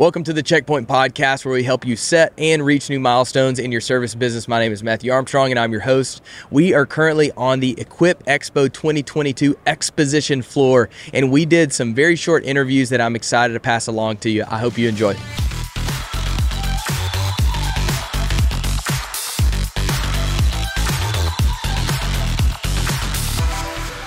Welcome to the Checkpoint Podcast, where we help you set and reach new milestones in your service business. My name is Matthew Armstrong, and I'm your host. We are currently on the Equip Expo 2022 exposition floor, and we did some very short interviews that I'm excited to pass along to you. I hope you enjoy.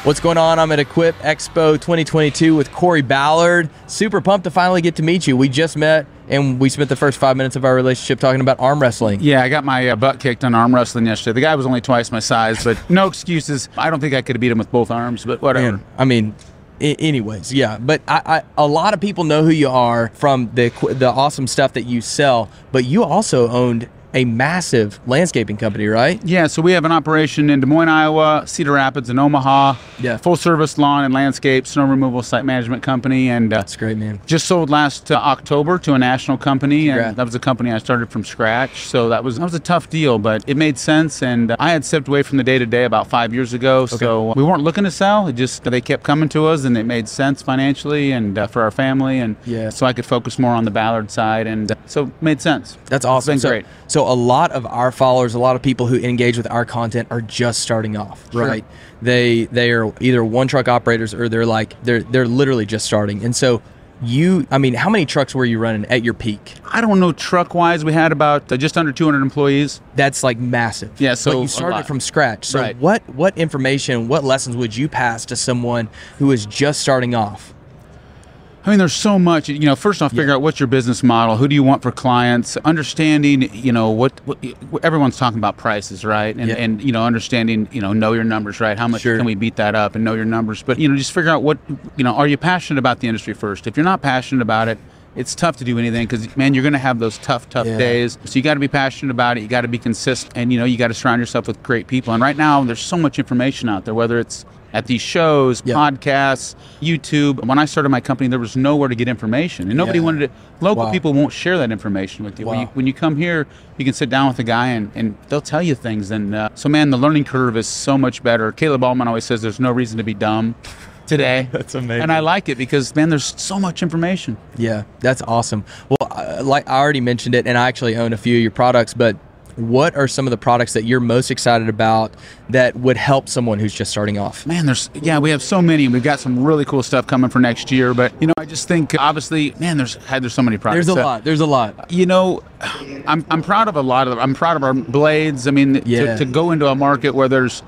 What's going on? I'm at Equip Expo 2022 with Kory Ballard. Super pumped to finally get to meet you. We just met and we spent the first five minutes of our relationship talking about arm wrestling. Yeah, I got my uh, butt kicked on arm wrestling yesterday. The guy was only twice my size, but no excuses. I don't think I could have beat him with both arms, but whatever. Man, I mean, I- anyways, yeah. But I, I, a lot of people know who you are from the the awesome stuff that you sell. But you also owned a massive landscaping company, right? Yeah, so we have an operation in Des Moines, Iowa, Cedar Rapids, and Omaha. Yeah. Full service lawn and landscape, snow removal, site management company, and uh, That's great, man. just sold last uh, October to a national company, Congrats. and that was a company I started from scratch. So that was that was a tough deal, but it made sense. And uh, I had stepped away from the day to day about five years ago, Okay. so we weren't looking to sell. It just they kept coming to us, and it made sense financially and uh, for our family, and Yeah. so I could focus more on the Ballard side, and uh, so it made sense. That's awesome. It's been so, great. So a lot of our followers, a lot of people who engage with our content are just starting off, Sure. right? They they are either one truck operators or they're like they're they're literally just starting. And so you, I mean, how many trucks were you running at your peak? I don't know truck wise. We had about uh, just under 200 employees. That's like massive. Yeah, so but you started from scratch. So Right. what what information, what lessons would you pass to someone who is just starting off? I mean, there's so much. You know, first off, figure Yeah. out what's your business model. Who do you want for clients? Understanding, you know, what, what everyone's talking about prices, right? And Yeah. and you know, understanding, you know, know your numbers, right? How much Sure. can we beat that up and know your numbers? But you know, just figure out what, you know, are you passionate about the industry first? If you're not passionate about it. It's tough to do anything because man, you're going to have those tough, tough Yeah. days. So you got to be passionate about it. You got to be consistent, and you know you got to surround yourself with great people. And right now, there's so much information out there. Whether it's at these shows, Yeah. podcasts, YouTube. When I started my company, there was nowhere to get information, and nobody Yeah. wanted to. Local Wow. people won't share that information with you. When you when you come here, you can sit down with a guy and, and they'll tell you things. And uh, so, man, the learning curve is so much better. Caleb Allman always says there's no reason to be dumb today. That's amazing. And I like it because man, there's so much information. Yeah, that's awesome. Well, uh, like I already mentioned it, and I actually own a few of your products, but what are some of the products that you're most excited about that would help someone who's just starting off? Man, there's yeah, we have so many. We've got some really cool stuff coming for next year. But you know, I just think obviously, man, there's there's so many products. There's a Uh, lot. There's a lot. You know, I'm, I'm proud of a lot of them. I'm proud of our blades. I mean, Yeah. to, to go into a market where there's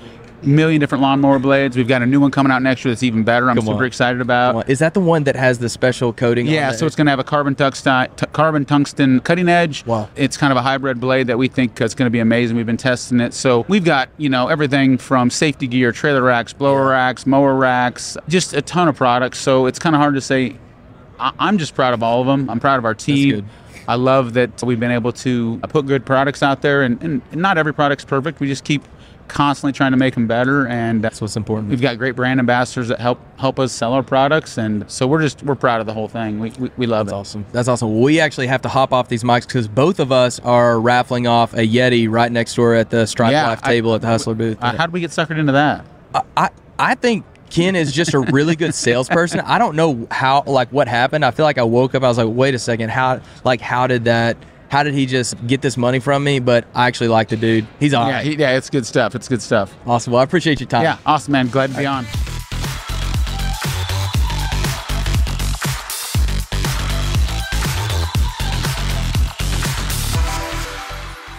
million different lawnmower blades. We've got a new one coming out next year that's even better. I'm Come super on. excited about. Is that the one that has the special coating? Yeah, so it's going to have a carbon tungsten, t- carbon tungsten cutting edge. Wow. It's kind of a hybrid blade that we think is going to be amazing. We've been testing it. So we've got, you know, everything from safety gear, trailer racks, blower racks, mower racks, just a ton of products. So it's kind of hard to say. I- I'm just proud of all of them. I'm proud of our team. good. I love that we've been able to put good products out there, and, and not every product's perfect. We just keep constantly trying to make them better, and That's what's important. We've got great brand ambassadors that help help us sell our products, and so we're just we're proud of the whole thing. We we, we love That's it. awesome. That's awesome. We actually have to hop off these mics because both of us are raffling off a Yeti right next door at the Stripe Yeah, Life I- table at the Hustler booth. Uh, how did we get suckered into that? I, I I think Ken is just a really good salesperson. I don't know how like what happened. I feel like I woke up. I was like, wait a second, how like how did that? How did he just get this money from me? But I actually like the dude. He's all Yeah, he, yeah, it's good stuff. It's good stuff. awesome. Well, I appreciate your time. Yeah, awesome, man. Glad to be on.